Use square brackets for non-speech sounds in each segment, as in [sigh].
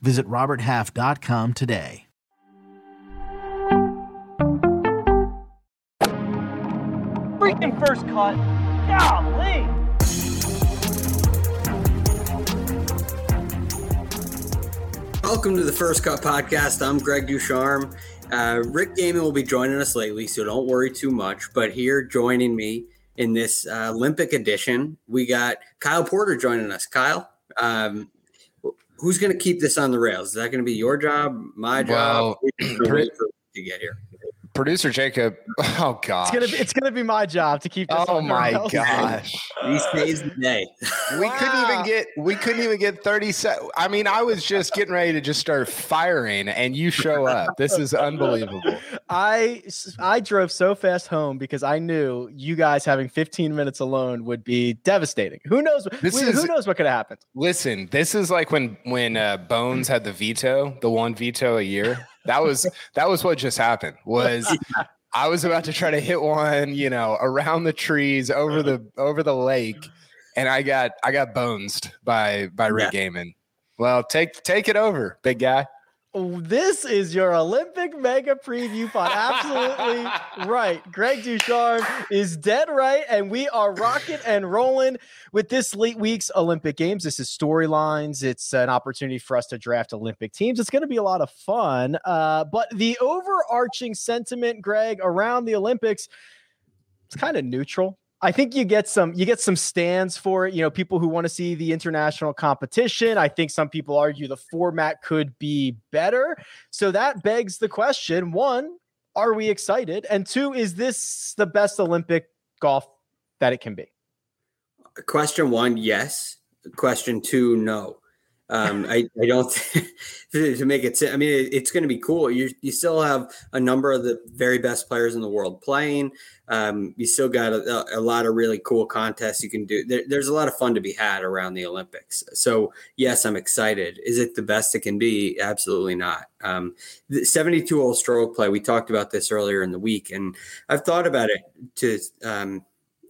Visit RobertHalf.com today. Freaking first cut. Golly. Welcome to the First Cut Podcast. I'm Greg DuCharme. Uh, Rick Gehman will be joining us lately, so don't worry too much. But here joining me in this uh, Olympic edition, we got Kyle Porter joining us. Kyle, um, who's going to keep this on the rails? Is that going to be your job, my job? Well, to get here. Producer Jacob. [laughs] Oh gosh. It's gonna be it's gonna be my job to keep this. Oh my rails. gosh. These days the day. We couldn't even get we couldn't even get 30 sec. I mean, I was just getting ready to just start firing and you show up. This is unbelievable. I I drove so fast home because I knew you guys having 15 minutes alone would be devastating. Who knows? This who, is- who knows what could have happened? Listen, this is like when when uh, Bones had the veto, the one veto a year. That was that was what just happened. Was I was about to try to hit one, you know, around the trees over the over the lake, and I got I got bonesed by by Rick Gehman. Well, take take it over, big guy. This is your Olympic mega preview pod. Absolutely [laughs] right. Greg DuCharme is dead right, and we are rocking and rolling with this late week's Olympic Games. This is storylines. It's an opportunity for us to draft Olympic teams. It's going to be a lot of fun. Uh, but the overarching sentiment, Greg, around the Olympics, it's kind of neutral. I think you get some you get some stands for it. You know, people who want to see the international competition. I think some people argue the format could be better. So that begs the question: one, are we excited? And two, is this the best Olympic golf that it can be? Question one, yes. Question two, no. Um, [laughs] I, I don't [laughs] to make it. I mean, it, it's going to be cool. You you still have a number of the very best players in the world playing. Um, you still got a, a lot of really cool contests you can do. There, there's a lot of fun to be had around the Olympics. So yes, I'm excited. Is it the best it can be? Absolutely not. Um, the 72 hole stroke play. We talked about this earlier in the week, and I've thought about it to um,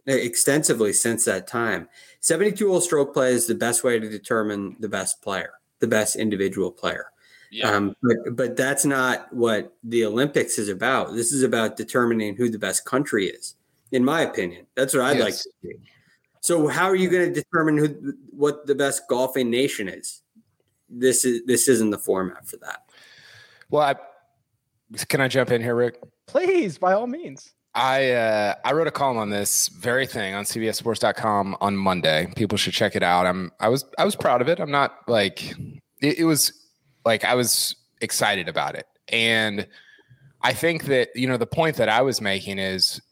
extensively since that time. 72 hole stroke play is the best way to determine the best player, the best individual player. Um, but, but that's not what the Olympics is about. This is about determining who the best country is, in my opinion. That's what I'd like to see. So, how are you going to determine who, what the best golfing nation is? This is this isn't the format for that. Well, I, can I jump in here, Rick? Please, by all means. I uh, I wrote a column on this very thing on CBSSports.com on Monday. People should check it out. I'm I was I was proud of it. I'm not like it, it was like I was excited about it, and I think that you know the point that I was making is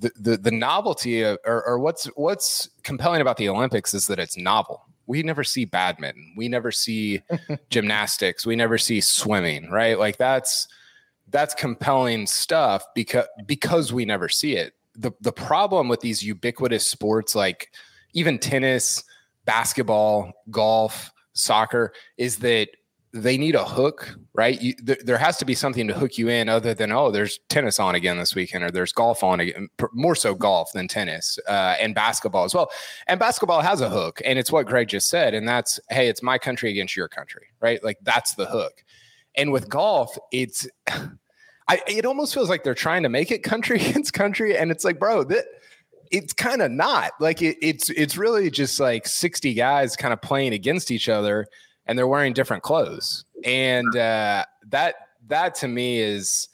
the the, the novelty of or, or what's what's compelling about the Olympics is that it's novel. We never see badminton. We never see [laughs] gymnastics. We never see swimming. Right? Like that's that's compelling stuff because because we never see it. The the problem with these ubiquitous sports like even tennis, basketball, golf, soccer is that they need a hook, right? You, th- there has to be something to hook you in other than oh, there's tennis on again this weekend or there's golf on again. More so golf than tennis uh, and basketball as well. And basketball has a hook, and it's what Greg just said, and that's hey, it's my country against your country, right? Like that's the hook. And with golf, it's I it almost feels like they're trying to make it country [laughs] against country, and it's like, bro, that it's kind of not. Like it, it's it's really just like 60 guys kind of playing against each other and they're wearing different clothes. And uh that that to me is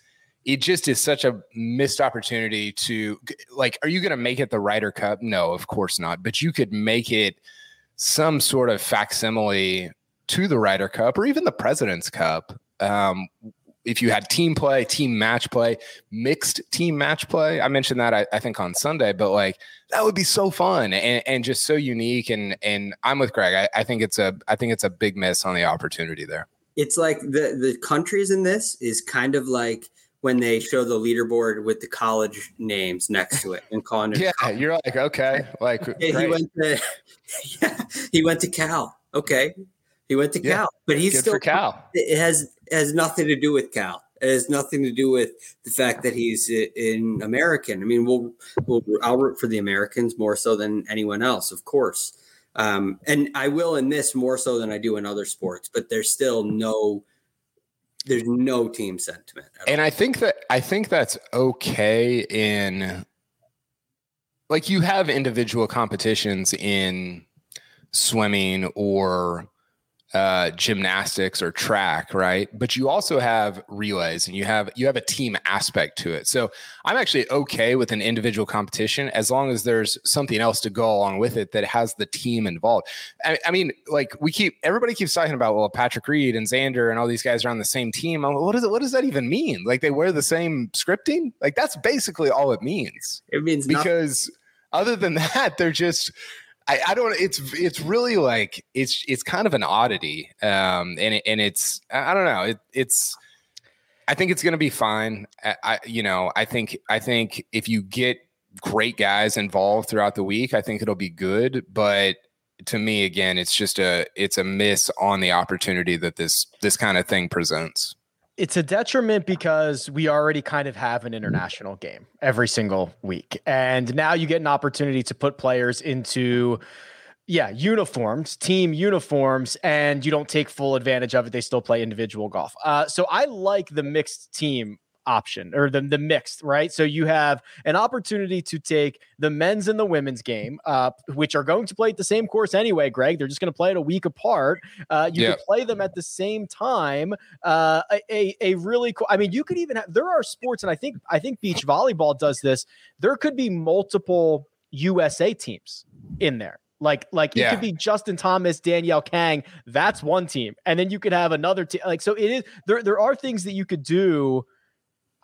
it just is such a missed opportunity to like are you going to make it the Ryder Cup? No of course not. But you could make it some sort of facsimile to the Ryder Cup or even the President's Cup um if you had team play, team match play, mixed team match play, I mentioned that I, I think on Sunday, but like that would be so fun and, and just so unique. And and I'm with Greg. I, I think it's a I think it's a big miss on the opportunity there. it's like the the countries in this is kind of like when they show the leaderboard with the college names next to it and calling it. [laughs] yeah, you're like okay, like [laughs] Yeah, he went to [laughs] yeah, he went to Cal. Okay, he went to Yeah, Cal, but he's still Cal. It has has nothing to do with Cal. It has nothing to do with the fact that he's in American. I mean, we'll we'll I'll root for the Americans more so than anyone else, of course. Um, and I will in this more so than I do in other sports. But there's still no there's no team sentiment. And all. I think that I think that's okay in like you have individual competitions in swimming or uh, gymnastics or track, right? But you also have relays and you have you have a team aspect to it. So I'm actually okay with an individual competition as long as there's something else to go along with it that has the team involved. I, I mean, like we keep everybody keeps talking about well, Patrick Reed and Xander and all these guys are on the same team. I'm like, what does it? What does that even mean? Like they wear the same scripting? Like that's basically all it means it means nothing. because other than [laughs] that, they're just I, I don't it's it's really like it's it's kind of an oddity. Um and it, and it's I don't know, it, it's I think it's going to be fine. I, I you know, I think I think if you get great guys involved throughout the week, I think it'll be good, but to me again, it's just a it's a miss on the opportunity that this this kind of thing presents. It's a detriment because we already kind of have an international game every single week. And now you get an opportunity to put players into yeah, uniforms, team uniforms, and you don't take full advantage of it. They still play individual golf. Uh, so I like the mixed team option or the, the mixed, right? So you have an opportunity to take the men's and the women's game, uh, which are going to play at the same course anyway, Greg. They're just going to play it a week apart. Uh, you Yeah. can play them at the same time. Uh, a, a, really cool, I mean, you could even have, there are sports, and I think, I think beach volleyball does this. There could be multiple USA teams in there. Like, like it could be Justin Thomas, Danielle Kang. That's one team, and then you could have another team. Like, so it is there. There are things that you could do.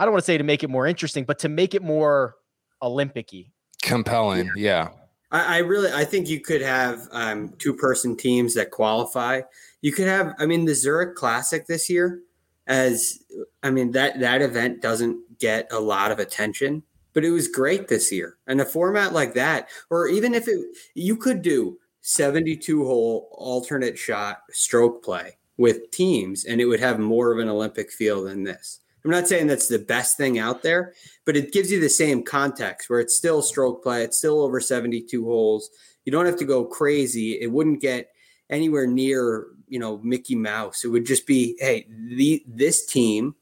I don't want to say to make it more interesting, but to make it more Olympic-y. Compelling, yeah. I, I really I think you could have um, two person teams that qualify. You could have I mean the Zurich Classic this year as I mean that that event doesn't get a lot of attention, but it was great this year. And a format like that, or even if it you could do 72 hole alternate shot stroke play with teams and it would have more of an Olympic feel than this. I'm not saying that's the best thing out there, but it gives you the same context where it's still stroke play, it's still over 72 holes. You don't have to go crazy. It wouldn't get anywhere near, you know, Mickey Mouse. It would just be, hey, the this team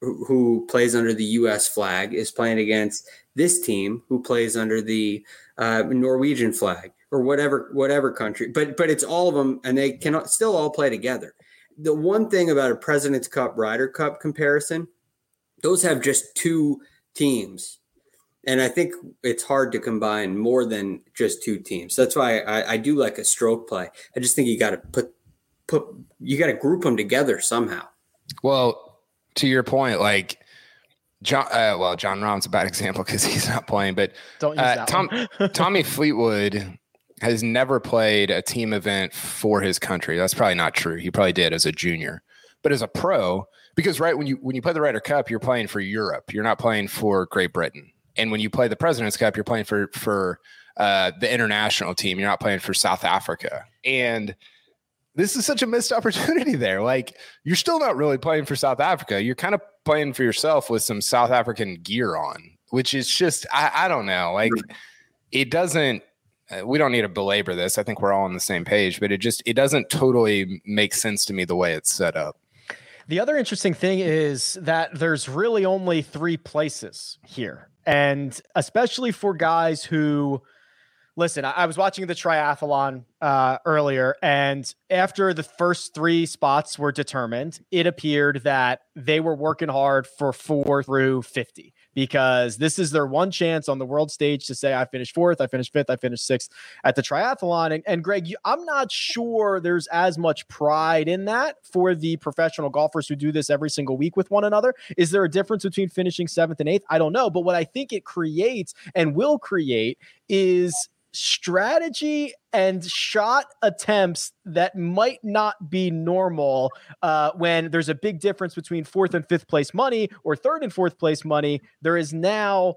who plays under the U.S. flag is playing against this team who plays under the uh, Norwegian flag or whatever whatever country. But but it's all of them, and they can still all play together. The one thing about a President's Cup Ryder Cup comparison, those have just two teams, and I think it's hard to combine more than just two teams. That's why I, I do like a stroke play. I just think you got to put put you got to group them together somehow. Well, to your point, like John, uh, well, Jon Rahm's a bad [laughs] example because he's not playing, but Don't use Uh, that Tom- one. [laughs] Tommy Fleetwood has never played a team event for his country. That's probably not true. He probably did as a junior, but as a pro, because right when you when you play the Ryder Cup, you're playing for Europe. You're not playing for Great Britain. And when you play the President's Cup, you're playing for for uh, the international team. You're not playing for South Africa. And this is such a missed [laughs] opportunity there. Like you're still not really playing for South Africa. You're kind of playing for yourself with some South African gear on, which is just I, I don't know. Like it doesn't. Uh, we don't need to belabor this. I think we're all on the same page, but it just it doesn't totally make sense to me the way it's set up. The other interesting thing is that there's really only three places here. And especially for guys who listen, I, was watching the triathlon uh, earlier, and after the first three spots were determined, it appeared that they were working hard for four through 50 because this is their one chance on the world stage to say, I finished fourth, I finished fifth, I finished sixth at the triathlon. And, and Greg, you, I'm not sure there's as much pride in that for the professional golfers who do this every single week with one another. Is there a difference between finishing seventh and eighth? I don't know. But what I think it creates and will create is strategy and shot attempts that might not be normal uh, when there's a big difference between fourth and fifth place money or third and fourth place money. There is now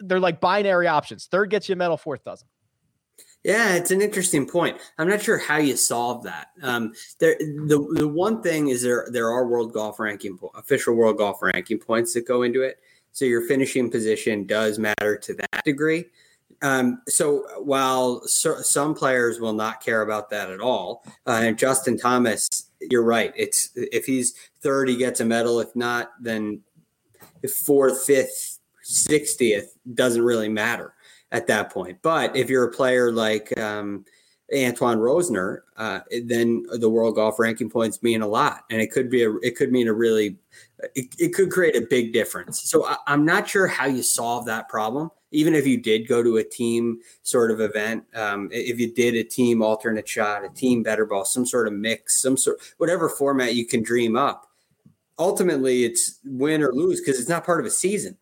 they're like binary options. Third gets you a medal, fourth doesn't. Yeah, it's an interesting point. I'm not sure how you solve that. Um, there, the the one thing is there there are world golf ranking official world golf ranking points that go into it. So your finishing position does matter to that degree. Um, so while so, some players will not care about that at all, uh, and Justin Thomas, you're right. It's if he's third, he gets a medal. If not, then fourth, fifth, sixtieth doesn't really matter at that point. But if you're a player like um, Antoine Rozner, uh, then the world golf ranking points mean a lot, and it could be a it could mean a really it, it could create a big difference. So I, I'm not sure how you solve that problem. Even if you did go to a team sort of event, um, if you did a team alternate shot, a team better ball, some sort of mix, some sort whatever format you can dream up. Ultimately, it's win or lose because it's not part of a season.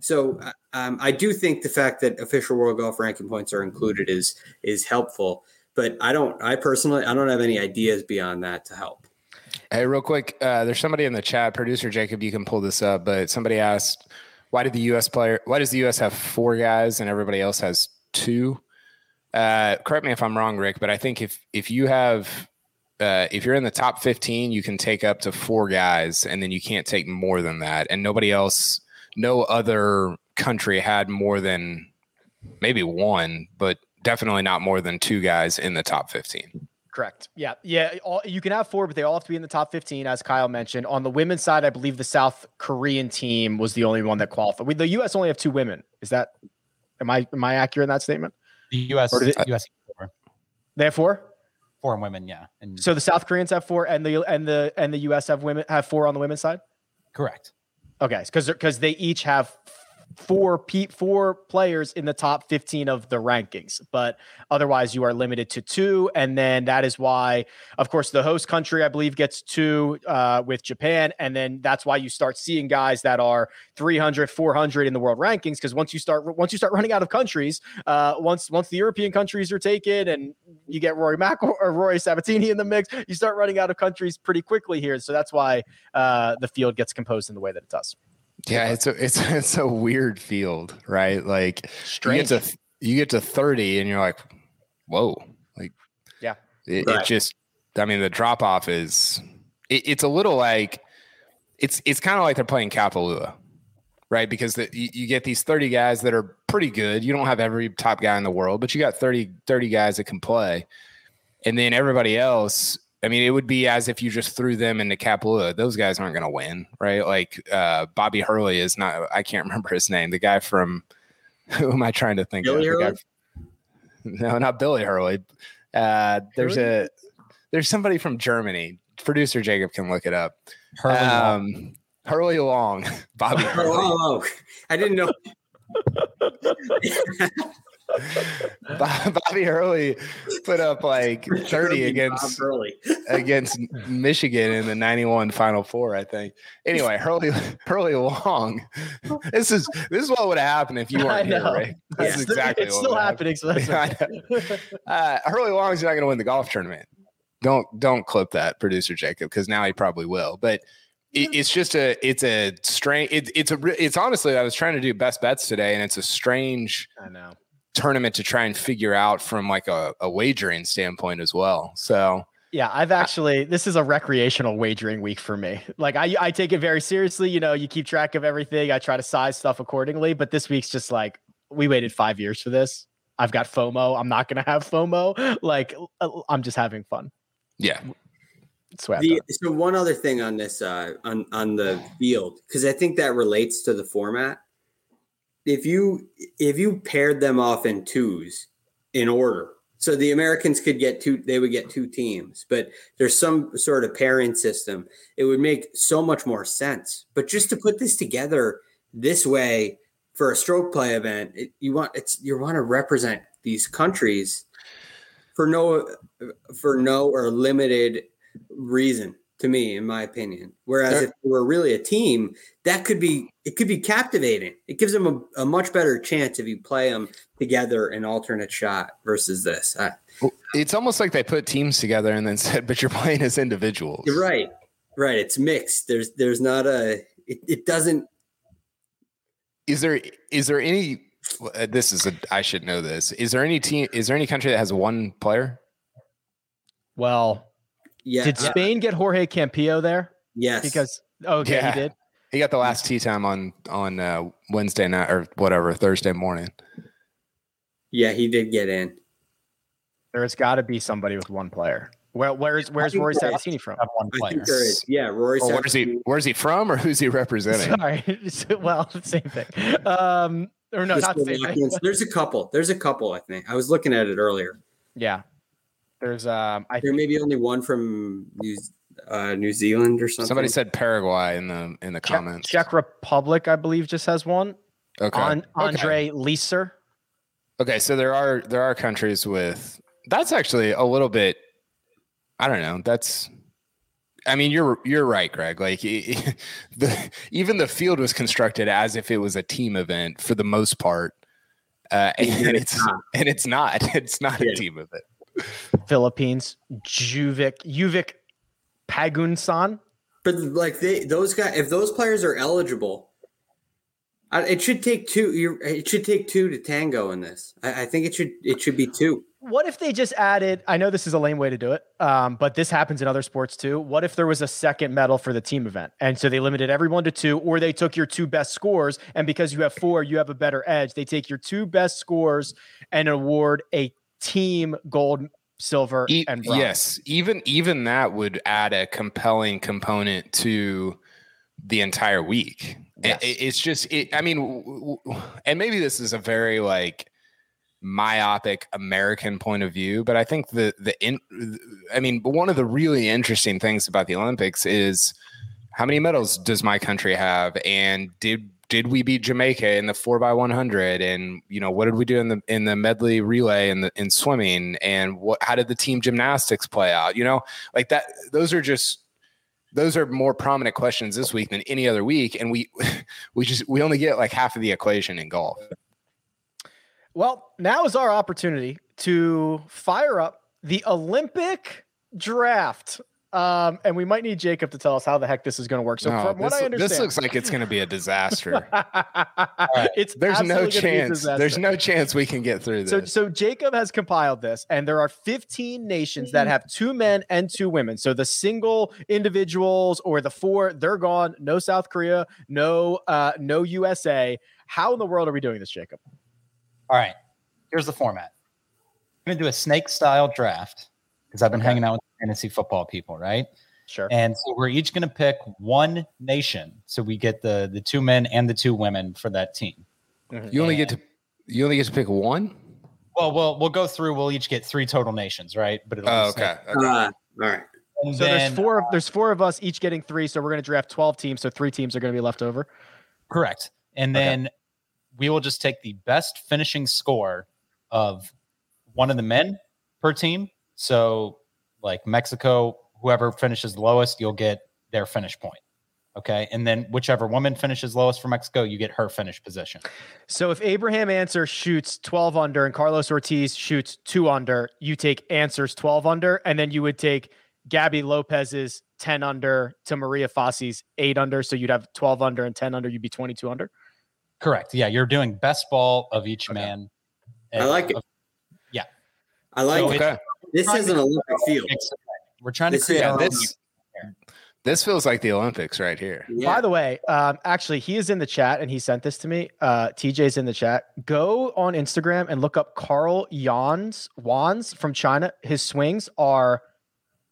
So um, I do think the fact that official world golf ranking points are included is is helpful, but I don't. I personally, I don't have any ideas beyond that to help. Hey, real quick, uh, there's somebody in the chat, producer Jacob. You can pull this up, but somebody asked, "Why did the U.S. player? Why does the U.S. have four guys and everybody else has two? Uh, correct me if I'm wrong, Rick, but I think if if you have uh, if you're in the top 15, you can take up to four guys, and then you can't take more than that, and nobody else, no other country had more than maybe one, but definitely not more than two guys in the top 15. Correct. Yeah. Yeah. All, you can have four, but they all have to be in the top 15, as Kyle mentioned. On the women's side, I believe the South Korean team was the only one that qualified. We, the U.S. only have two women. Is that, am I, am I accurate in that statement? The U.S. It, U.S. Four. They have four? Four women. Yeah. And so the South Koreans have four and the, and the, and the U.S. have women, have four on the women's side? Correct. Okay. Cause, cause they each have four P, four players in the top 15 of the rankings, but otherwise you are limited to two. And then that is why, of course, the host country, I believe, gets two uh, with Japan. And then that's why you start seeing guys that are 300, 400 in the world rankings. Because once you start, once you start running out of countries, uh, once, once the European countries are taken and you get Rory Mac or Rory Sabbatini in the mix, you start running out of countries pretty quickly here. So that's why uh, the field gets composed in the way that it does. Yeah, it's a it's [laughs] it's a weird field, right? Like Strange. you get to you get to 30 and you're like, whoa. Like yeah. It, right. it just I mean the drop off is it, it's a little like it's it's kind of like they're playing Kapalua, right? Because the, you, you, get these 30 guys that are pretty good. You don't have every top guy in the world, but you got 30 30 guys that can play. And then everybody else I mean, it would be as if you just threw them into Kapalua. Those guys aren't going to win, right? Like uh, Bobby Hurley is not. I can't [laughs] remember his name. The guy from [laughs] who am I trying to think Billy of? Hurley? no, not Billy Hurley. Uh, there's Hurley? a there's somebody from Germany. Producer Jacob can look it up. Hurley um, Long. Hurly Long. [laughs] Bobby Hurley. Oh, I didn't know. Bobby Hurley put up like [laughs] 30 against [laughs] against Michigan in the 91 Final Four, I think. Anyway, [laughs] Hurley Hurly Long. This is this is what would have happened if you weren't here, right? This yeah. is exactly it's still happening. So that's uh, Hurly Long's not going to win the golf tournament. Don't don't clip that, producer Jacob, because now he probably will. But it, it's just a it's a strange it, it's a it's honestly I was trying to do best bets today, and it's a strange I know tournament to try and figure out from like a, a wagering standpoint as well. So yeah, I've actually this is a recreational wagering week for me. Like I I take it very seriously. You know, you keep track of everything. I try to size stuff accordingly. But this week's just like we waited five years for this. I've got FOMO. I'm not gonna have FOMO. [laughs] Like uh, I'm just having fun. Yeah. The, so one other thing on this uh, on on the field because I think that relates to the format if you if you paired them off in twos in order so the americans could get two they would get two teams but there's some sort of pairing system it would make so much more sense. But just to put this together this way for a stroke play event it, you want it's you want to represent these countries for no for no or limited reason to me, in my opinion. Whereas There- if we were really a team, that could be it could be captivating. It gives them a, a much better chance if you play them together an alternate shot versus this. I, It's almost like they put teams together and then [laughs] said, "But you're playing as individuals." you're right, right. It's mixed. There's there's not a it, it doesn't Is there is there any? uh, This is a. I should know this. Is there any team? Is there any country that has one player? Well, yeah did Spain get Jorge Campillo there? yes Because okay, Yeah. he did. He got the last tee time on on uh, Wednesday night or whatever Thursday morning. yeah he did get in. There's got to be somebody with one player. Where, where's where's Rory there- Sabbatini from? Have one I player. think there is. Yeah, Rory. Or where's he? Where's he from, or who's he representing? Sorry. [laughs] well, [laughs] same thing. Um, or no, the not the same thing. [laughs] There's a couple. There's a couple. I think I was looking at it earlier. Yeah. There's um I There may be only one from New uh, New Zealand or something. Somebody said Paraguay in the in the Czech, comments. Czech Republic, I believe, just has one. Okay. On Okay. Ondrej Lieser. Okay, so there are there are countries with that's actually a little bit. I don't know. That's. I mean, you're you're right, Greg. Like [laughs] the even the field was constructed as if it was a team event for the most part, uh, and, And it's it's not. and it's not. [laughs] It's not Yeah. a team event. Philippines, Juvik, Juvic Pagunsan. But like they, those guys, if those players are eligible, I, it should take two. You're, it should take two to tango in this. I, I think it should. It should be two. What if they just added? I know this is a lame way to do it, um, but this happens in other sports too. What if there was a second medal for the team event, and so they limited everyone to two, or they took your two best scores, and because you have four, you have a better edge. They take your two best scores and award a team gold, silver, E- and bronze. yes, even even that would add a compelling component to the entire week. Yes. I- it's just, it, I mean, w- w- and maybe this is a very like myopic American point of view, but I think the the in, I mean, one of the really interesting things about the Olympics is how many medals does my country have, and did did we beat Jamaica in the four by one hundred, and you know what did we do in the in the medley relay and the in swimming, and what how did the team gymnastics play out? You know, like that. Those are just those are more prominent questions this week than any other week, and we [laughs] we just we only get like half of the equation in golf. Well, now is our opportunity to fire up the Olympic draft. Um, and we might need Jacob to tell us how the heck this is going to work. So, No, from what this, I understand, this looks like it's going to be a disaster. [laughs] it's There's no absolutely gonna be a chance. There's no chance we can get through this. so Jacob has compiled this, and there are 15 nations that have two men and two women. So the single individuals or the four, they're gone. No South Korea, no, uh, no USA. How in the world are we doing this, Jacob? All right. Here's the format. I'm going to do a snake style draft because I've been hanging out with fantasy football people, right? Sure. And so we're each going to pick one nation. So we get the the two men and the two women for that team. you only get to you only get to pick one. Well, we'll we'll go through. We'll each get three total nations, right? But it'll Oh, okay. okay. Uh, all right. And So then, there's four. of There's four of us each getting three. So we're going to draft 12 teams. So three teams are going to be left over. Correct. And Okay. then we will just take the best finishing score of one of the men per team. So, like Mexico, whoever finishes lowest, you'll get their finish point. Okay. And then whichever woman finishes lowest for Mexico, you get her finish position. So if Abraham Ancer shoots 12 under and Carlos Ortiz shoots two under, you take Ancer's 12 under, and then you would take Gaby Lopez's 10 under to Maria Fassi's eight under. So you'd have 12 under and 10 under. You'd be 22 under. Correct. Yeah. You're doing best ball of each Okay. man. I like it. Of- I like So it. Okay. This is an Olympic field. We're trying to This create Yeah, this this feels like the Olympics right here. Yeah. By the way, um, actually, he is in the chat and he sent this to me. Uh, TJ's in the chat. Go on Instagram and look up Carl Yans Wands from China. His swings are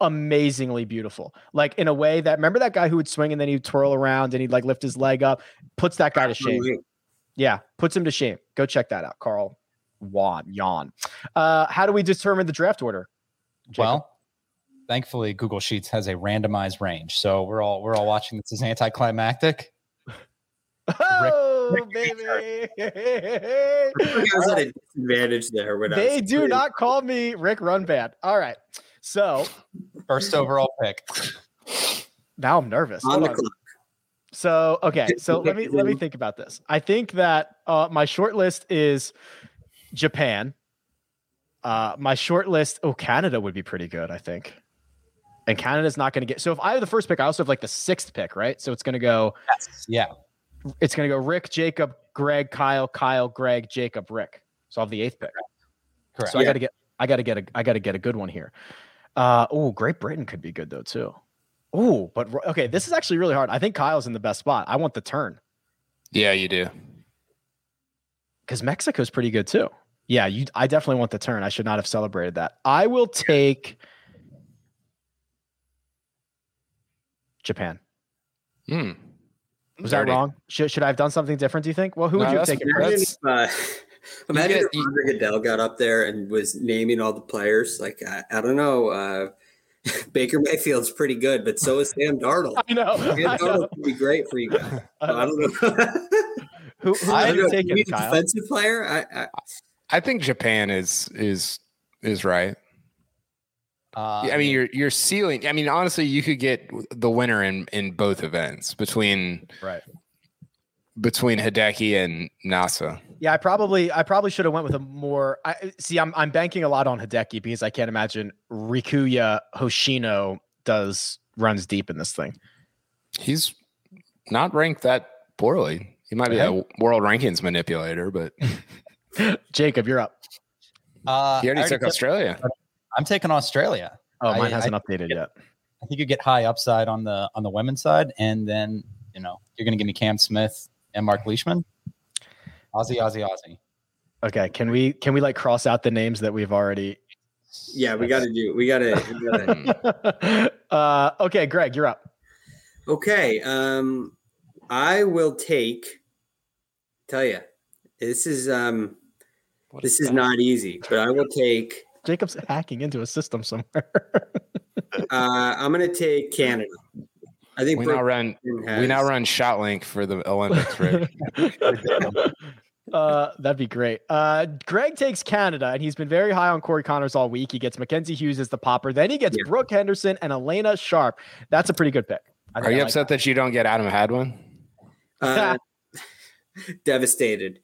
amazingly beautiful. Like in a way that remember that guy who would swing and then he'd twirl around and he'd like lift his leg up, puts that guy to shame. Yeah, puts him to shame. Go check that out, Carl Wan Yan. Uh, how do we determine the draft order? Jacob? Well, thankfully, Google Sheets has a randomized range, so we're all we're all watching this as anticlimactic. oh Rick- baby, I was at a disadvantage there. When I they was- do not call me Rick Runband. All right, so First overall pick. now I'm nervous. On the on. clock. So okay, so let me let me think about this. I think that uh, my short list is Japan. Uh, my short list, oh, Canada would be pretty good, I think. And Canada's not going to get. So if I have the first pick, I also have like the sixth pick, right? So it's going to go. Yeah. It's going to go Rick, Jacob, Greg, Kyle, Kyle, Greg, Jacob, Rick. So I have the eighth pick. Correct. So I got to get. I got to get a. I got to get a good one here. Uh, oh, Great Britain could be good though too. Oh, but okay, this is actually really hard. I think Kyle's in the best spot. I want the turn. Yeah, you do. Because Mexico's pretty good too. Yeah, you. I definitely want the turn. I should not have celebrated that. I will take Japan. Hmm. Was Dirty. that wrong? Should, should I have done something different? Do you think? Well, who would No, you have that's- taken? Imagine first? If, uh, imagine get- if Roger Goodell got up there and was naming all the players. Like I, I don't know, uh, [laughs] Baker Mayfield's pretty good, but so is Sam Darnold. [laughs] I know. Sam [laughs] Darnold would be great for you guys. I don't know. Who, who I don't you know. take You need a Kyle? defensive player. I, I, I think Japan is is is right. Uh, I mean, your your ceiling. I mean, honestly, you could get the winner in in both events between Right. between Hideki and Nasa. Yeah, I probably I probably should have went with a more. I see. I'm I'm banking a lot on Hideki because I can't imagine Rikuya Hoshino does runs deep in this thing. He's not ranked that poorly. He might be a world rankings manipulator, but [laughs] Jacob, you're up. uh, he already already took took- Australia. I'm taking Australia. Oh, mine I- hasn't updated yet. I think you get high upside on the on the women's side, and then you know you're going to give me Cam Smith and Mark Leishman. Aussie, Aussie, Aussie. Okay, can we can we like cross out the names that we've already? yeah, we got to do. We got to. [laughs] Uh, okay, Greg, you're up. Okay. Um, I will take. Tell you, this is um, What this is is not easy, but I will take. Jacob's hacking into a system somewhere. [laughs] Uh, I'm going to take Canada. I think we Brooke now run has- we now run ShotLink for the Olympics, right? [laughs] uh, that'd be great. Uh, Greg takes Canada, and he's been very high on Corey Conners all week. He gets Mackenzie Hughes as the popper. Then he gets Yeah. Brooke Henderson and Alena Sharp. That's a pretty good pick. I think Are I you like upset that you don't get Adam Hadwin? Uh, [laughs] devastated.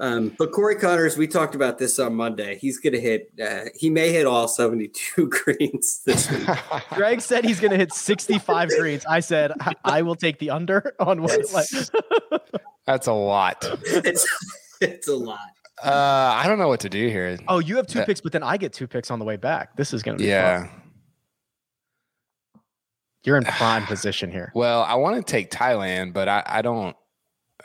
Um, but Corey Conners, we talked about this on Monday. He's going to hit. Uh, he may hit all 72 [laughs] greens this week. [laughs] Greg said he's going to hit 65 greens. I said I- I will take the under on what. Like, That's, that's a lot. it's it's a lot. Uh, I don't know what to do here. oh, you have two picks, but then I get two picks on the way back. This is going to be fun. Yeah. You're in [sighs] prime position here. Well, I want to take Thailand, but I, I don't.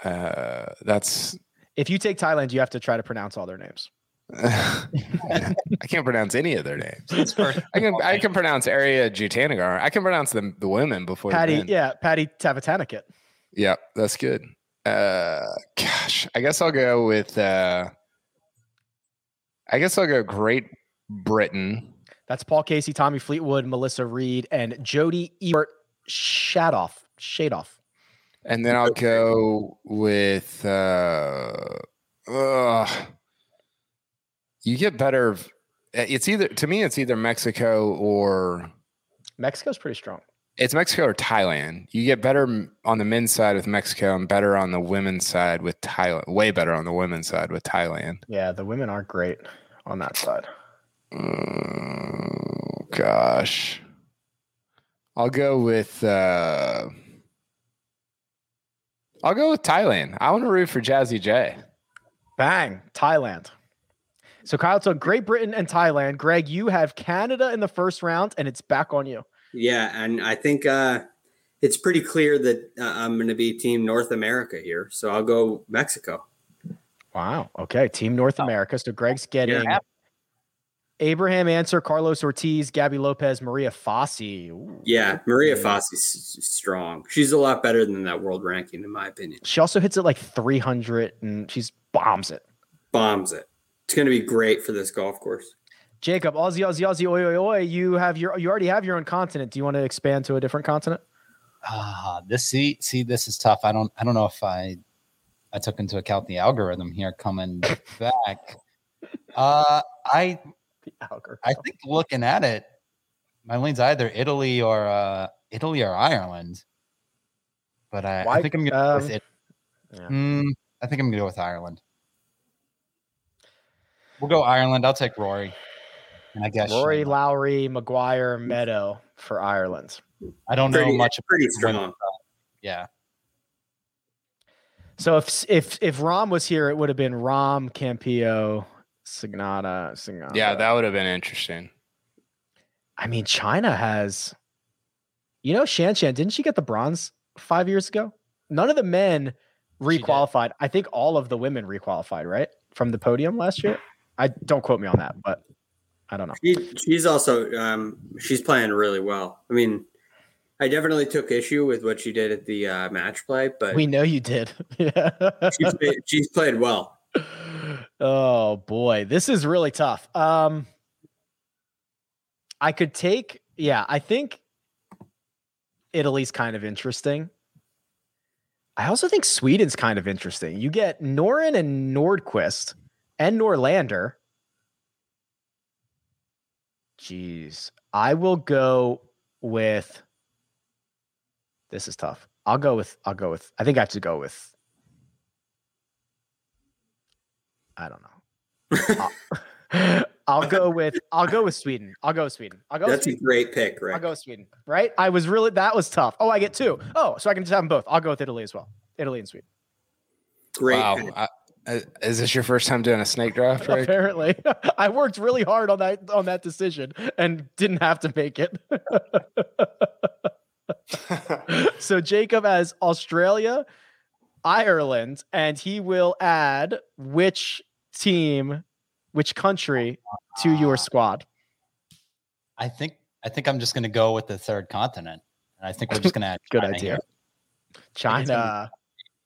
Uh, that's If you take Thailand, you have to try to pronounce all their names. [laughs] I can't pronounce any of their names. I can I can pronounce Ariya Jutanugarn. I can pronounce the the women before Patty, men. yeah, Patty Tavatanakit. Yeah, that's good. Uh, gosh, I guess I'll go with. Uh, I guess I'll go Great Britain. That's Paul Casey, Tommy Fleetwood, Melissa Reid, and Jodi Ewart Shadoff. Shadoff. And then I'll go with uh, ugh. you get better it's either to me it's either Mexico or Mexico's pretty strong. it's Mexico or Thailand. You get better on the men's side with Mexico and better on the women's side with Thailand. Way better on the women's side with Thailand. Yeah, the women aren't great on that side. Oh gosh. I'll go with uh I'll go with Thailand. I want to root for Jazzy J. Bang, Thailand. So Kyle took Great Britain and Thailand. Greg, you have Canada in the first round, and it's back on you. Yeah, and I think uh, it's pretty clear that uh, I'm going to be Team North America here. So I'll go Mexico. Wow. Okay. Team North America. So Greg's getting Yeah. Abraham Ancer, Carlos Ortiz, Gaby Lopez, Maria Fassi. Ooh. Yeah, Maria Fassi's s- strong. She's a lot better than that world ranking, in my opinion. She also hits it like 300 and she's bombs it. Bombs it. It's going to be great for this golf course. Jacob, Aussie, Aussie, Aussie, oi, oi, oi. You have your, you already have your own continent. Do you want to expand to a different continent? Ah, this see see this is tough. I don't I don't know if I I took into account the algorithm here coming [laughs] back. Uh I [laughs] I think looking at it, my lean's either Italy or uh, Italy or Ireland. But I, Why- I think I'm gonna go with um, it. yeah. Mm, I think I'm gonna go with Ireland. We'll go Ireland. I'll take Rory. And I guess Rory, Shane. Lowry, Maguire, Meadow for Ireland. I don't know Pretty, much. about pretty women. strong. Yeah. So if if if Rahm was here, it would have been Rahm, Campillo, Ciganda, Ciganda. Yeah, that would have been interesting. I mean, China has, you know, Shan Shan. Didn't she get the bronze five years ago? None of the men did. requalified. I think all of the women requalified, right, from the podium last year. I don't quote me on that, but I don't know. She, she's also um, she's playing really well. I mean, I definitely took issue with what she did at the uh, match play, but We know you did. [laughs] yeah. she played, she's played well. Oh boy, this is really tough. Um, I could take, yeah, I think Italy's kind of interesting. I also think Sweden's kind of interesting. You get Noren and Nordqvist and Norlander. Jeez, I will go with. This is tough. I'll go with. I'll go with. I think I have to go with. I don't know. I'll, [laughs] I'll go with. I'll go with Sweden. I'll go with Sweden. I'll go. With That's a great pick, right? I'll go with Sweden. Right? I was really. That was tough. Oh, I get two. Oh, so I can just have them both. I'll go with Italy as well. Italy and Sweden. Great. wow. I, I- is this your first time doing a snake draft, Rick? Apparently, [laughs] I worked really hard on that on that decision and didn't have to make it. [laughs] so Jacob has Australia, Ireland, and he will add which team, which country to your squad. I think I think I'm just gonna go with the third continent. And I think we're just gonna add [laughs] Good China idea. here. China.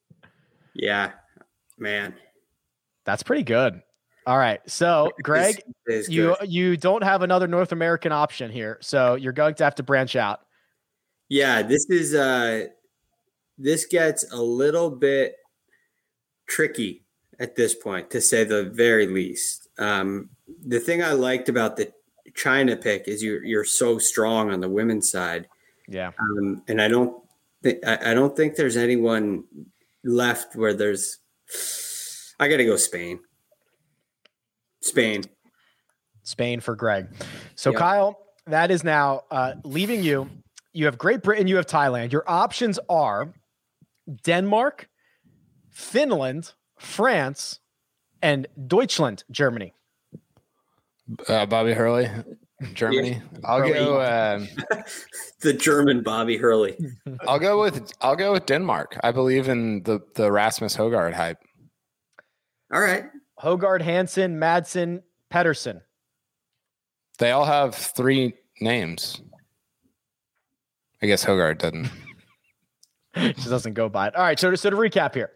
[laughs] yeah, man. That's pretty good. All right. So Greg, This is you good. you don't have another North American option here, so you're going to have to branch out. Yeah, this is uh this gets a little bit tricky at this point, to say the very least. Um, the thing I liked about the China pick is you're you're so strong on the women's side, Yeah. um, and I don't think I, don't think there's anyone left where there's. I got to go Spain. Spain. Spain for Greg. So Yep. Kyle, that is now uh, leaving you. You have Great Britain, you have Thailand. Your options are Denmark, Finland, France, and Deutschland, Germany. Uh, Bobby Hurley, Germany. I'll Hurley. go. Um, [laughs] The German Bobby Hurley. [laughs] I'll go with. I'll go with Denmark. I believe in the the Rasmus Højgaard hype. All right. Højgaard, Hansen, Madsen, Pedersen. They all have three names. I guess Højgaard doesn't. [laughs] She doesn't go by it. All right. So, to- so to recap here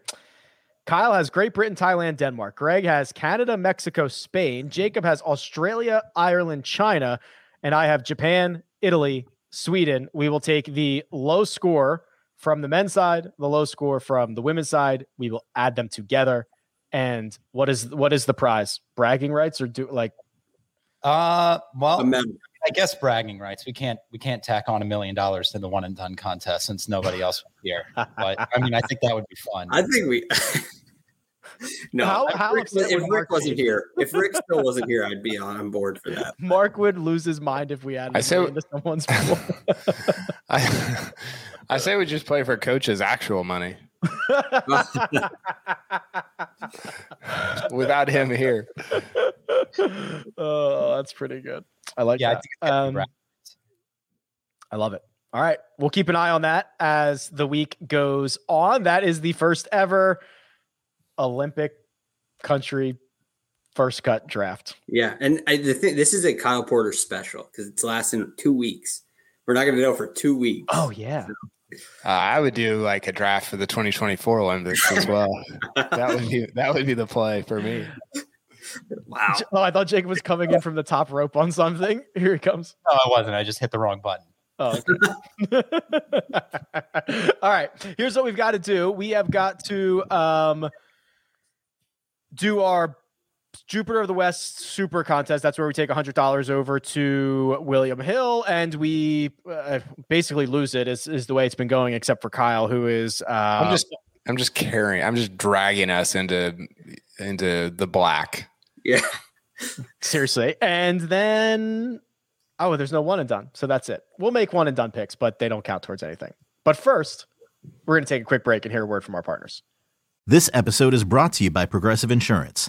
Kyle has Great Britain, Thailand, Denmark. Greg has Canada, Mexico, Spain. Jacob has Australia, Ireland, China. And I have Japan, Italy, Sweden. We will take the low score from the men's side, the low score from the women's side. We will add them together. And what is what is the prize? Bragging rights or do like Uh well A member. I guess bragging rights. We can't we can't tack on a million dollars to the one and done contest since nobody else was here. But I mean I think that would be fun. I think we. [laughs] no, How- if how Rick, if Rick wasn't be? here, if Rick still wasn't here, I'd be on board for that. [laughs] Mark would lose his mind if we added I a say- to someone's [laughs] pool. I, I say we just play for coach's actual money [laughs] without him here. [laughs] oh, that's pretty good. I like yeah, that. think it's gotta be Um. I love it. All right. We'll keep an eye on that as the week goes on. That is the first ever Olympic country first cut draft. Yeah, and I, the thing, this is a Kyle Porter special because it's lasting two weeks. We're not going to know for two weeks. Oh, yeah. Uh, I would do like a draft for the 2024 Olympics as [laughs] well. that would be that would be the play for me. wow! Oh, I thought Jacob was coming in from the top rope on something. [laughs] Here he comes. No, I wasn't. I just hit the wrong button. Oh, okay. [laughs] All right. Here's what we've got to do. We have got to um, do our Jupiter of the West Super Contest. That's where we take hundred dollars over to William Hill, and we uh, basically lose it. Is is the way it's been going, except for Kyle, who is. Uh, I'm just I'm just carrying. I'm just dragging us into into the black. Yeah. [laughs] seriously, and then oh, there's no one and done, so that's it. We'll make one and done picks, but they don't count towards anything. But first, we're going to take a quick break and hear a word from our partners. This episode is brought to you by Progressive Insurance.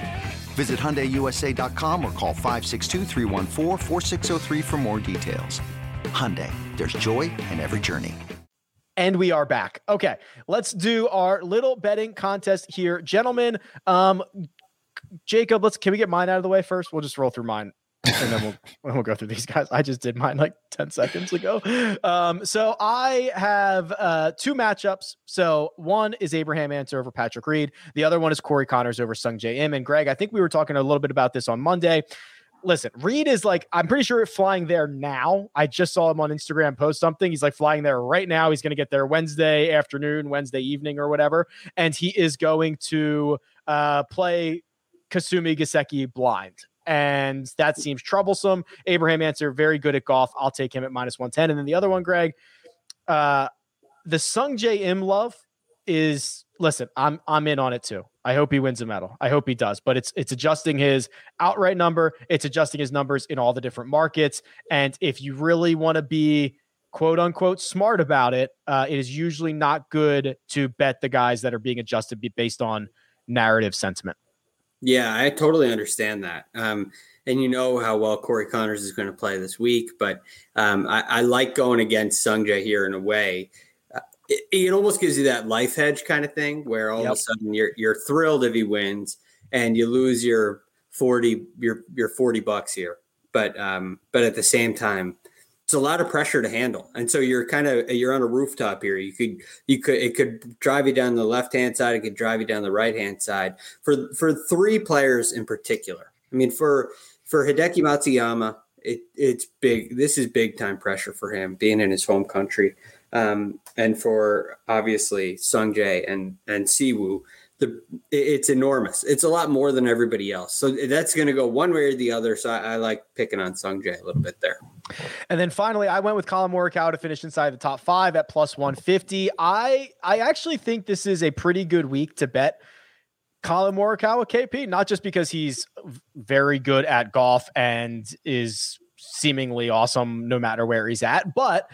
Visit HyundaiUSA.com or call 562 for more details. Hyundai, there's joy in every journey. And we are back. Okay, let's do our little betting contest here. Gentlemen, um, Jacob, let's can we get mine out of the way first? We'll just roll through mine and then we'll [laughs] we'll go through these guys. I just did mine like 10 seconds ago. Um, so I have uh, two matchups. So one is Abraham Ancer over Patrick Reed. The other one is Corey Conners over Sung Im. And Greg, I think we were talking a little bit about this on Monday. Listen, Reed is like, I'm pretty sure flying there now. I just saw him on Instagram post something. He's like flying there right now. He's going to get there Wednesday afternoon, Wednesday evening, or whatever. And he is going to uh, play Kasumigaseki blind and that seems troublesome. Abraham Ancer very good at golf. I'll take him at minus 110. And then the other one, Greg, uh, the Sungjae Im love is listen, I'm I'm in on it too. I hope he wins a medal. I hope he does. But it's it's adjusting his outright number, it's adjusting his numbers in all the different markets. And if you really want to be quote unquote smart about it, uh, it is usually not good to bet the guys that are being adjusted based on narrative sentiment. Yeah, I totally understand that. Um, and you know how well Corey Conners is going to play this week, but um, I, I, like going against Sungjae here in a way. Uh, it, it, almost gives you that life hedge kind of thing where all yep. of a sudden you're you're thrilled if he wins and you lose your 40 your your 40 bucks here. But um, but at the same time, it's a lot of pressure to handle. And so you're kind of you're on a rooftop here. You could you could it could drive you down the left hand side. It could drive you down the right hand side. For for three players in particular i mean for for hideki matsuyama it, it's big this is big time pressure for him being in his home country. Um, and for obviously sungjae and and siwoo the it's enormous. It's a lot more than everybody else. So that's going to go one way or the other. So I, I, like picking on Sungjae a little bit there. And then finally, I went with Collin Morikawa to finish inside the top five at plus one fifty. I I actually think this is a pretty good week to bet Collin Morikawa KP, not just because he's very good at golf and is seemingly awesome no matter where he's at, but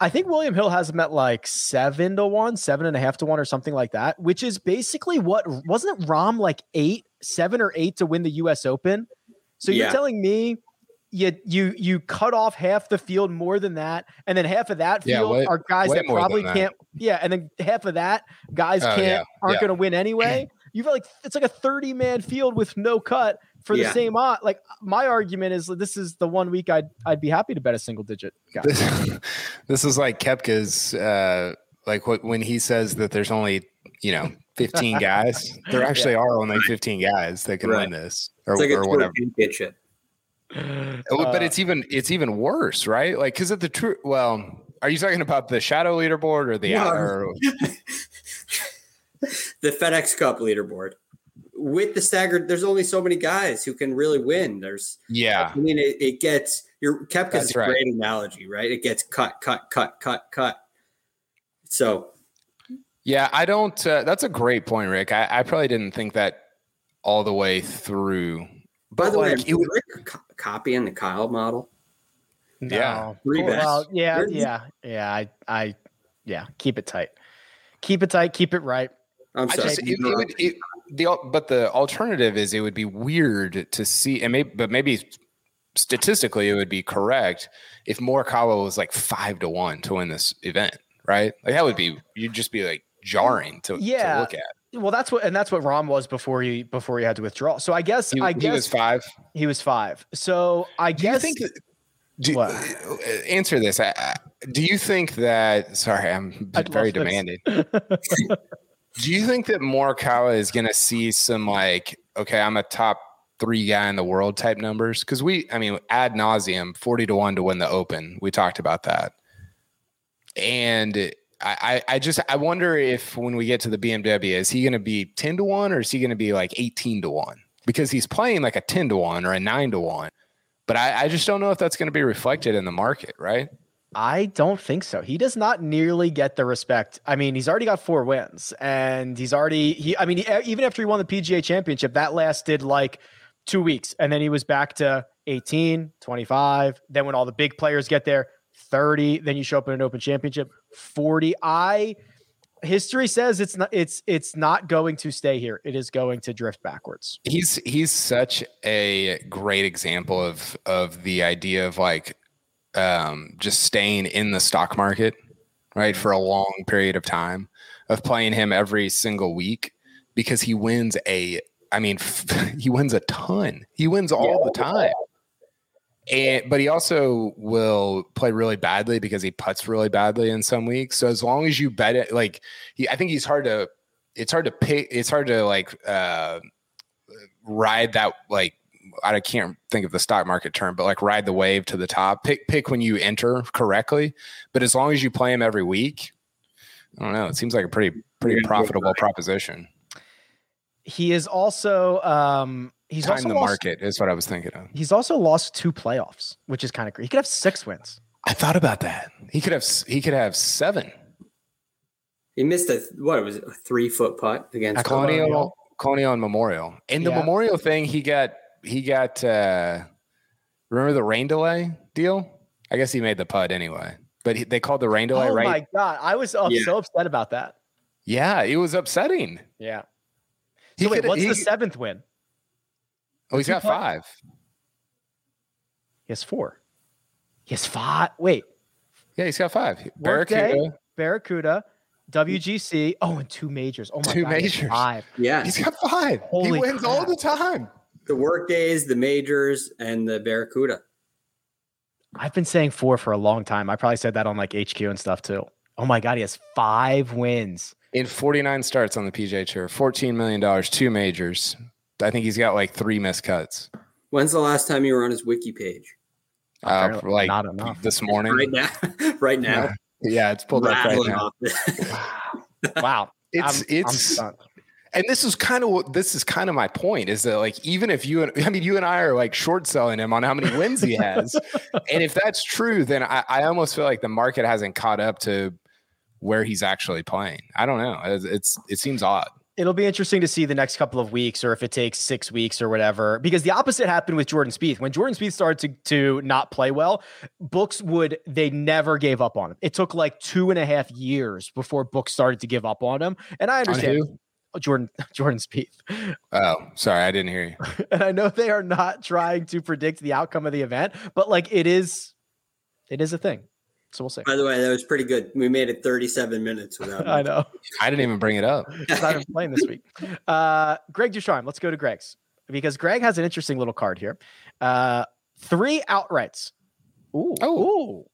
I think William Hill has him at like seven to one, seven and a half to one, or something like that, which is basically what wasn't it Rahm like eight, seven or eight to win the US Open? So you're telling me you you you cut off half the field more than that, and then half of that field yeah, way, are guys that probably can't. Yeah, and then half of that guys oh, can't yeah, aren't yeah. going to win anyway. [clears throat] You've got like it's like a 30 man field with no cut for the same odd. Like my argument is this is the one week I'd I'd be happy to bet a single digit guy. This, [laughs] this is like Koepka's uh like what when he says that there's only you know 15 [laughs] guys. There actually are only 15 guys that can right. win this or, like or whatever. Shit. Uh, but it's even it's even worse, right? Like because of the true. Well, are you talking about the shadow leaderboard or the yeah. or, the FedEx Cup leaderboard. With the staggered, there's only so many guys who can really win. There's yeah. I mean, it, it gets your Koepka's a right. great analogy, right? It gets cut, cut, cut, cut, cut. So, yeah, I don't. Uh, that's a great point, Rick. I, I probably didn't think that all the way through. By the like, way, it was Rick copying the Kyle model. No. Yeah, well, yeah, yeah, yeah. I, I Yeah, keep it tight. Keep it tight. Keep it right. I'm I sorry. just, it, it would, it, the but the alternative is it would be weird to see, and maybe, but maybe statistically it would be correct if Morikawa was like five to one to win this event, right? Like that would be you'd just be like jarring to, Yeah. to look at. Well, that's what, and that's what Rahm was before he before he had to withdraw. So I guess He, I he guess was five. he was five. So I Do you think? Do, What? uh, answer this. I, I, do you think that? Sorry, I'm I'd very demanding. [laughs] Do you think that Morikawa is going to see some like, okay, I'm a top three guy in the world type numbers? Because we, I mean, ad nauseum, forty to one to win the Open. We talked about that, and I, I, just, I wonder if when we get to the BMW, is he going to be ten to one or is he going to be like eighteen to one? Because he's playing like a ten to one or a nine to one, but I, I just don't know if that's going to be reflected in the market, right? I don't think so. He does not nearly get the respect. I mean, he's already got four wins and he's already he I mean, he, even after he won the PGA championship, that lasted like 2 weeks and then he was back to 18, 25, then when all the big players get there, 30, then you show up in an open championship, 40. I history says it's not it's it's not going to stay here. It is going to drift backwards. he's he's such a great example of of the idea of like um just staying in the stock market right for a long period of time of playing him every single week because he wins a i mean [laughs] he wins a ton. He wins all the time. And but he also will play really badly because he puts really badly in some weeks. So as long as you bet it like he, i think he's hard to it's hard to pick it's hard to like uh ride that like I can't think of the stock market term, but like ride the wave to the top. Pick pick when you enter correctly, but as long as you play him every week, I don't know. It seems like a pretty pretty profitable proposition. He is also um he's Time also the lost, market is what I was thinking of. He's also lost two playoffs, which is kind of great. He could have six wins. I thought about that. He could have he could have seven. He missed a what was it, a three foot putt against At Colonial Colonial and Memorial. In the Yeah. Memorial thing, he got he got uh remember the rain delay deal? I guess he made the putt anyway. But he, they called the rain delay oh right my god, I was uh, Yeah. so upset about that. Yeah, it was upsetting. Yeah. He So wait, what's he- the seventh win? Oh, he's got Two five. He has four. He has five. Wait, Yeah, he's got five. Workday, Barracuda. Barracuda, WGC. Oh, and two majors. Oh my Two god, he has majors. Five. Yeah, He's got five. Holy he wins all the time. The Workdays, the majors, and the Barracuda. I've been saying four for a long time. I probably said that on like HQ and stuff too. Oh my god, he has five wins. In 49 starts on the PGA Tour, $14 million, two majors. I think he's got like three missed cuts. When's the last time you were on his wiki page? Uh, Apparently like not enough. this morning. Right now, [laughs] right now, [laughs] Yeah, it's pulled up right now. off. Wow. It's I'm- I'm it's stunned. And this is kind of what this is kind of my point is that like even if you and I mean you and I are like short selling him on how many wins he has, [laughs] and if that's true, then I, I almost feel like the market hasn't caught up to where he's actually playing. I don't know. It's, it's it seems odd. It'll be interesting to see the next couple of weeks, or if it takes six weeks or whatever, because the opposite happened with Jordan Spieth. When Jordan Spieth started to, to not play well, books would they never gave up on him. It took like two and a half years before books started to give up on him. And I understand? Jordan [laughs] Jordan Spieth, Oh, sorry, I didn't hear you. [laughs] and I know they are not trying to predict the outcome of the event, but like it is, it is a thing. So we'll see. By the way, that was pretty good. We made it 37 minutes without. [laughs] I know. I didn't even bring it up. He's not even playing this week. Uh, Greg DuCharme, let's go to Greg's because Greg has an interesting little card here. Uh, three outrights. Ooh. Oh. Ooh.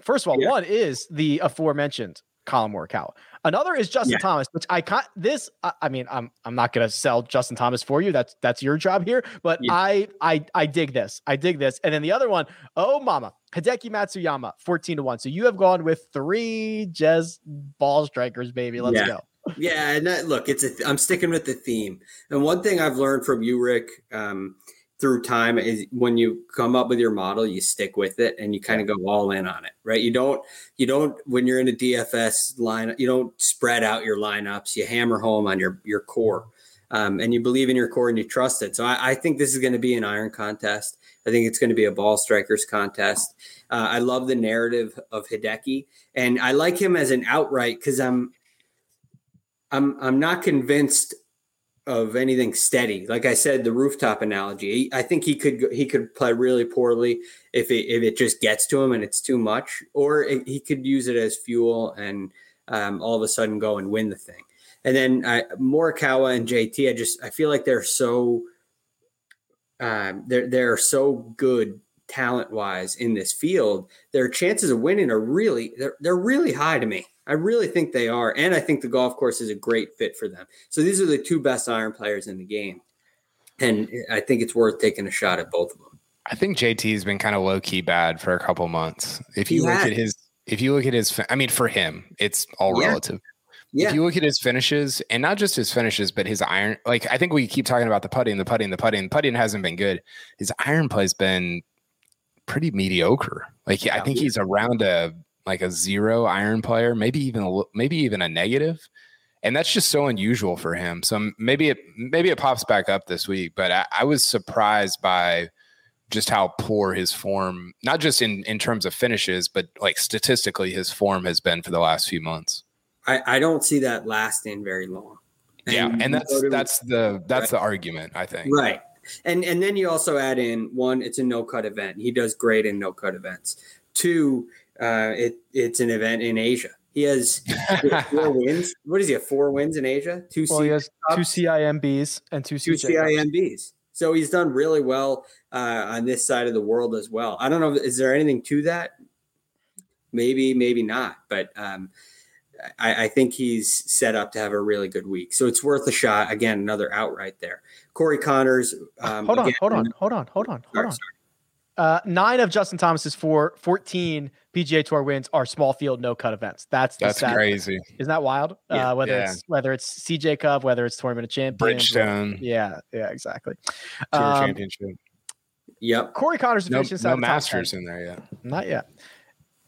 First of all, Yeah. one is the aforementioned Collin Morikawa. Another is Justin Yeah. Thomas, which I can't. This, I, I mean, I'm I'm not gonna sell Justin Thomas for you. That's that's your job here. But Yeah. I I I dig this. I dig this. And then the other one, oh mama, Hideki Matsuyama, fourteen to one. So you have gone with three Jez ball strikers, baby. Let's Yeah. go. Yeah, and that, look, it's I'm sticking with the theme. And one thing I've learned from you, Rick, um, through time is when you come up with your model, you stick with it and you kind of go all in on it, right? You don't, you don't when you're in a DFS line, you don't spread out your lineups. You hammer home on your your core, um, and you believe in your core and you trust it. So I, I think this is going to be an iron contest. I think it's going to be a ball strikers contest. Uh, I love the narrative of Hideki, and I like him as an outright because I'm I'm I'm not convinced of anything steady. Like I said, the rooftop analogy. I think he could he could play really poorly if it if it just gets to him and it's too much, or it, he could use it as fuel and um, all of a sudden go and win the thing. And then uh, Morikawa and JT, I just I feel like they're so um, they're they're so good talent wise in this field. Their chances of winning are really they're they're really high to me. I really think they are. And I think the golf course is a great fit for them. So these are the two best iron players in the game. And I think it's worth taking a shot at both of them. I think JT's been kind of low key bad for a couple months. If you look at his, if you look at his, I mean, for him, it's all yeah. relative. Yeah. If you look at his finishes, and not just his finishes, but his iron, like I think we keep talking about the putting, the putting, the putting. The putting hasn't been good. His iron play's been pretty mediocre. Like yeah, I think he's around a like a zero iron player, maybe even a, maybe even a negative, and that's just so unusual for him. So maybe it maybe it pops back up this week, but I, I was surprised by just how poor his form, not just in in terms of finishes, but like statistically, his form has been for the last few months. I, I don't see that lasting very long. And yeah, and that's that's the that's the argument I think. Right. And and then you also add in one, it's a no cut event. He does great in no cut events. Two, uh, it it's an event in Asia. He has four [laughs] wins. What is he? Four wins in Asia. Two. Well, C- he has two CIMBs and two, two CIMBs. So he's done really well uh, on this side of the world as well. I don't know. Is there anything to that? Maybe, maybe not. But um, I, I, think he's set up to have a really good week. So it's worth a shot. Again, another outright there. Corey Conners. Um, hold on, again, hold on, hold on, hold on, hold on. Uh, nine of Justin Thomas's four, 14 PGA Tour wins are small field, no cut events. That's that's crazy. Isn't that wild? Yeah, uh, whether yeah. it's whether it's CJ Cup, whether it's Tournament of Champions, Bridgestone. Yeah, yeah, exactly. Tour um, Championship. Yep. Corey Conners' to finish no, no Masters in there yet. Not yet.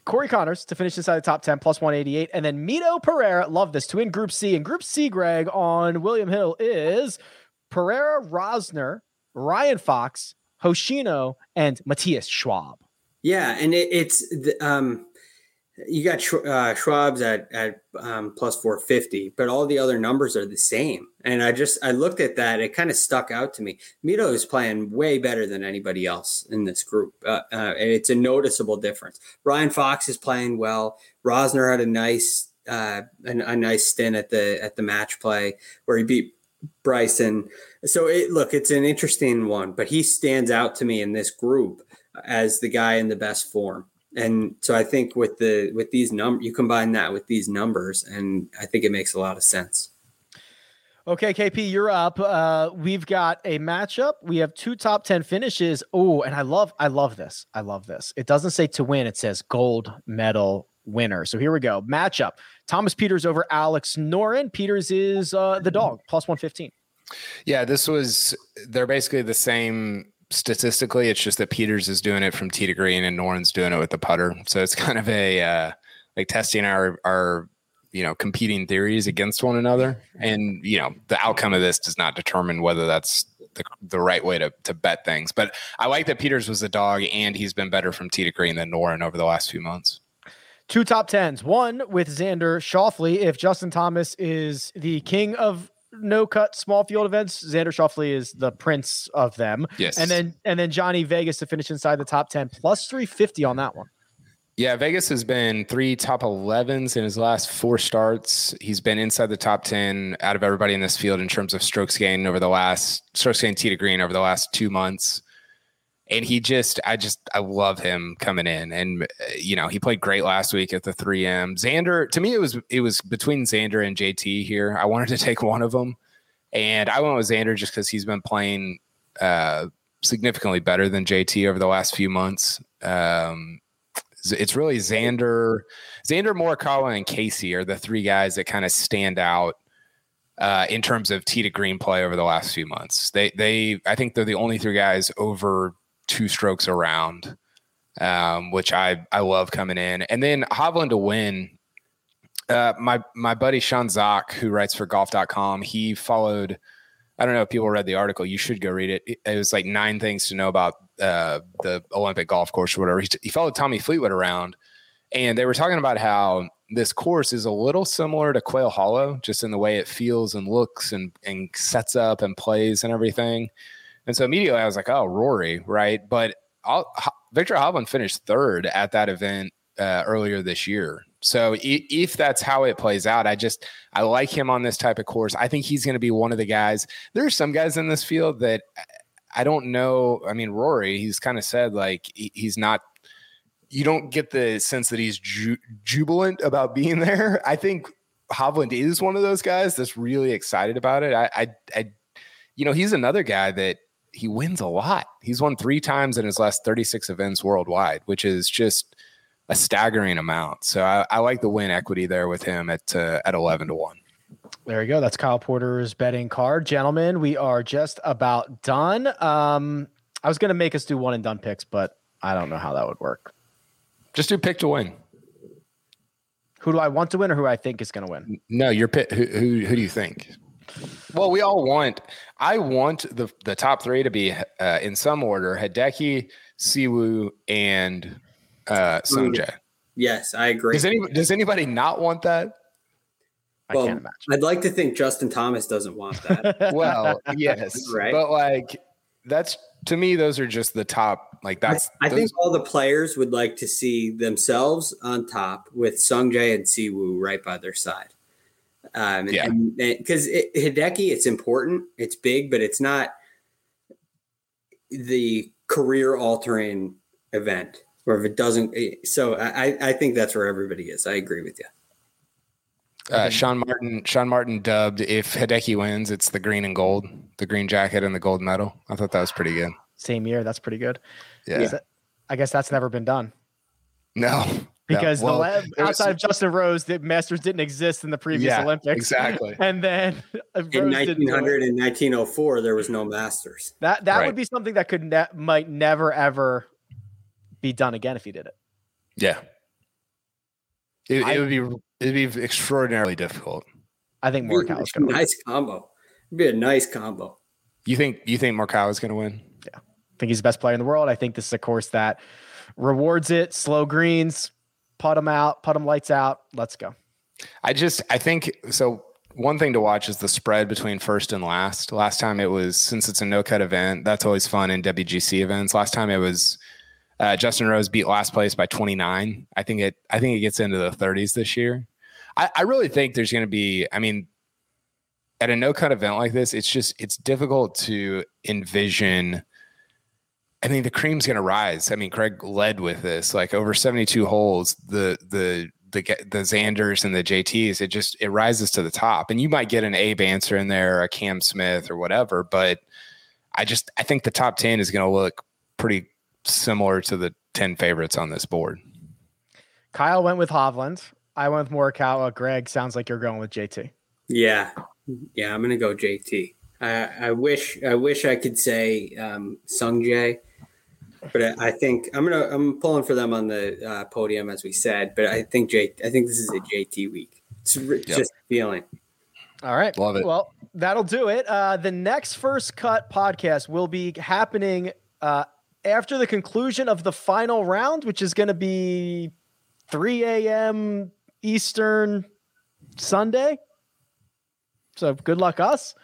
Corey Conners to finish inside the top 10 plus 188. And then Mito Pereira, love this, to win Group C. And Group C, Greg, on William Hill is Pereira, Rozner, Ryan Fox, Hoshino, and Matthias Schwab. Yeah, and it, it's um, you got uh, Schwab's at at um, plus four fifty, but all the other numbers are the same. And I just I looked at that; it kind of stuck out to me. Mito is playing way better than anybody else in this group. Uh, uh, it's a noticeable difference. Ryan Fox is playing well. Rozner had a nice uh, a, a nice stint at the at the match play where he beat Bryson. So it look, it's an interesting one, but he stands out to me in this group as the guy in the best form. And so I think with the with these numbers, you combine that with these numbers, and I think it makes a lot of sense. Okay, KP, you're up. Uh, we've got a matchup. We have two top ten finishes. Oh, and I love, I love this. I love this. It doesn't say to win; it says gold medal winner. So here we go. Matchup: Thomas Pieters over Alex Noren. Pieters is uh, the dog plus one fifteen. Yeah, this was. They're basically the same statistically. It's just that Pieters is doing it from tee to green and Noren's doing it with the putter. So it's kind of a uh, like testing our our you know competing theories against one another. And you know the outcome of this does not determine whether that's the, the right way to, to bet things. But I like that Pieters was the dog and he's been better from tee to green than Noren over the last few months. Two top tens. One with Xander Schauffele. If Justin Thomas is the king of no cut small field events. Xander Schauffele is the prince of them. Yes. And then and then Jhonattan Vegas to finish inside the top 10 plus 350 on that one. Yeah, Vegas has been three top 11s in his last four starts. He's been inside the top 10 out of everybody in this field in terms of strokes gained over the last strokes gained tee to green over the last two months and he just i just i love him coming in. And uh, you know he played great last week at the 3m xander to me it was it was between xander and jt here. I wanted to [laughs] take one of them and i went with xander just because he's been playing uh, significantly better than jt over the last few months. Um, it's really xander xander morikawa and casey are the three guys that kind of stand out uh, in terms of tee to green play over the last few months. They they I think they're the only three guys over two strokes around, um, which I I love coming in. And then Hovland to win. Uh, my my buddy Sean Zak, who writes for golf.com, he followed I don't know if people read the article. You should go read it. It, was like nine things to know about uh, the Olympic golf course or whatever. He, he followed Tommy Fleetwood around, and they were talking about how this course is a little similar to Quail Hollow, just in the way it feels and looks and and sets up and plays and everything. And so immediately I was like, oh, Rory, right? But I'll, Viktor Hovland finished third at that event uh, earlier this year. So if that's how it plays out, I just I like him on this type of course. I think he's going to be one of the guys. There are some guys in this field that I don't know. I mean, Rory, he's kind of said like he's not. You don't get the sense that he's ju- jubilant about being [laughs] there. I think Hovland is one of those guys that's really excited about it. I, I, I you know, he's another guy that he wins a lot. He's won three times in his last 36 events worldwide, which is just a staggering amount. So I, I like the win equity there with him at uh, at eleven to one. There you go. That's Kyle Porter's betting card, gentlemen. We are just about done. Um, I was going to make us do one and done picks, but I don't know how that would work. Just do pick to win. Who do I want to win, or who I think is going to win? No, your pick. Who, who who do you think? Well, we all want. I want the the top three to be uh, in some order: Hideki, Siwoo, and uh, Sungjae. Yes, I agree. Does any does anybody not want that? Well, I can't imagine. I'd like to think Justin Thomas doesn't want that. [laughs] well, yes, [laughs] right. But like, that's to me, those are just the top. Like that's. I, I think all the players would like to see themselves on top with Sungjae and Siwoo right by their side. Um, yeah. Because it, Hideki, it's important, it's big, but it's not the career altering event or if it doesn't. Eh, so I, I think that's where everybody is. I agree with you. Uh, Sean Martin, Sean Martin dubbed if Hideki wins, it's the green and gold, the green jacket and the gold medal. I thought that was pretty good. Same year, that's pretty good. Yeah, I guess that's never been done. No, because no. well, the outside was, of Justin Rose, the Masters didn't exist in the previous yeah, Olympics. Exactly. [laughs] And then uh, in 1900 and 1904, there was no Masters. That that right. would be something that could ne- might never ever be done again if he did it. Yeah. It, I, it would be it'd be extraordinarily difficult. I think Morikawa is going to nice combo. It'd be a nice combo. You think you think Morikawa is going to win? Yeah, I think he's the best player in the world. I think this is a course that rewards it. Slow greens, put them out, put them lights out. Let's go. I just I think so. One thing to watch is the spread between first and last. Last time it was since it's a no cut event. That's always fun in WGC events. Last time it was uh, Justin Rose beat last place by 29. I think it. I think it gets into the 30s this year. I, I really think there's going to be. I mean, at a no cut event like this, it's just it's difficult to envision. I mean, the cream's going to rise. I mean, Craig led with this, like over 72 holes. The the the the Xanders and the JTs, it just it rises to the top. And you might get an Abe Ancer in there, a Cam Smith or whatever, but I just I think the top 10 is going to look pretty similar to the 10 favorites on this board. Kyle went with Hovland. I went with Morikawa. Greg, sounds like you're going with JT. Yeah. Yeah, I'm going to go JT. I, I wish I wish I could say um, Sungjae, but I, I think I'm gonna I'm pulling for them on the uh, podium as we said. But I think Jake, I think this is a JT week. It's yep. just feeling. All right, love it. Well, that'll do it. Uh, the next first cut podcast will be happening uh, after the conclusion of the final round, which is going to be 3 a.m. Eastern Sunday. So good luck, us.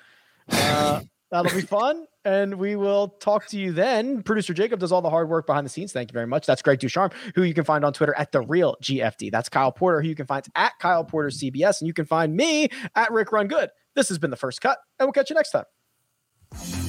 Uh, [laughs] that'll be fun. And we will talk to you then. Producer Jacob does all the hard work behind the scenes. Thank you very much. That's Greg DuCharme, who you can find on Twitter at the real GFD. That's Kyle Porter, who you can find at Kyle Porter CBS. And you can find me at Rick Run Good. This has been the first cut, and we'll catch you next time.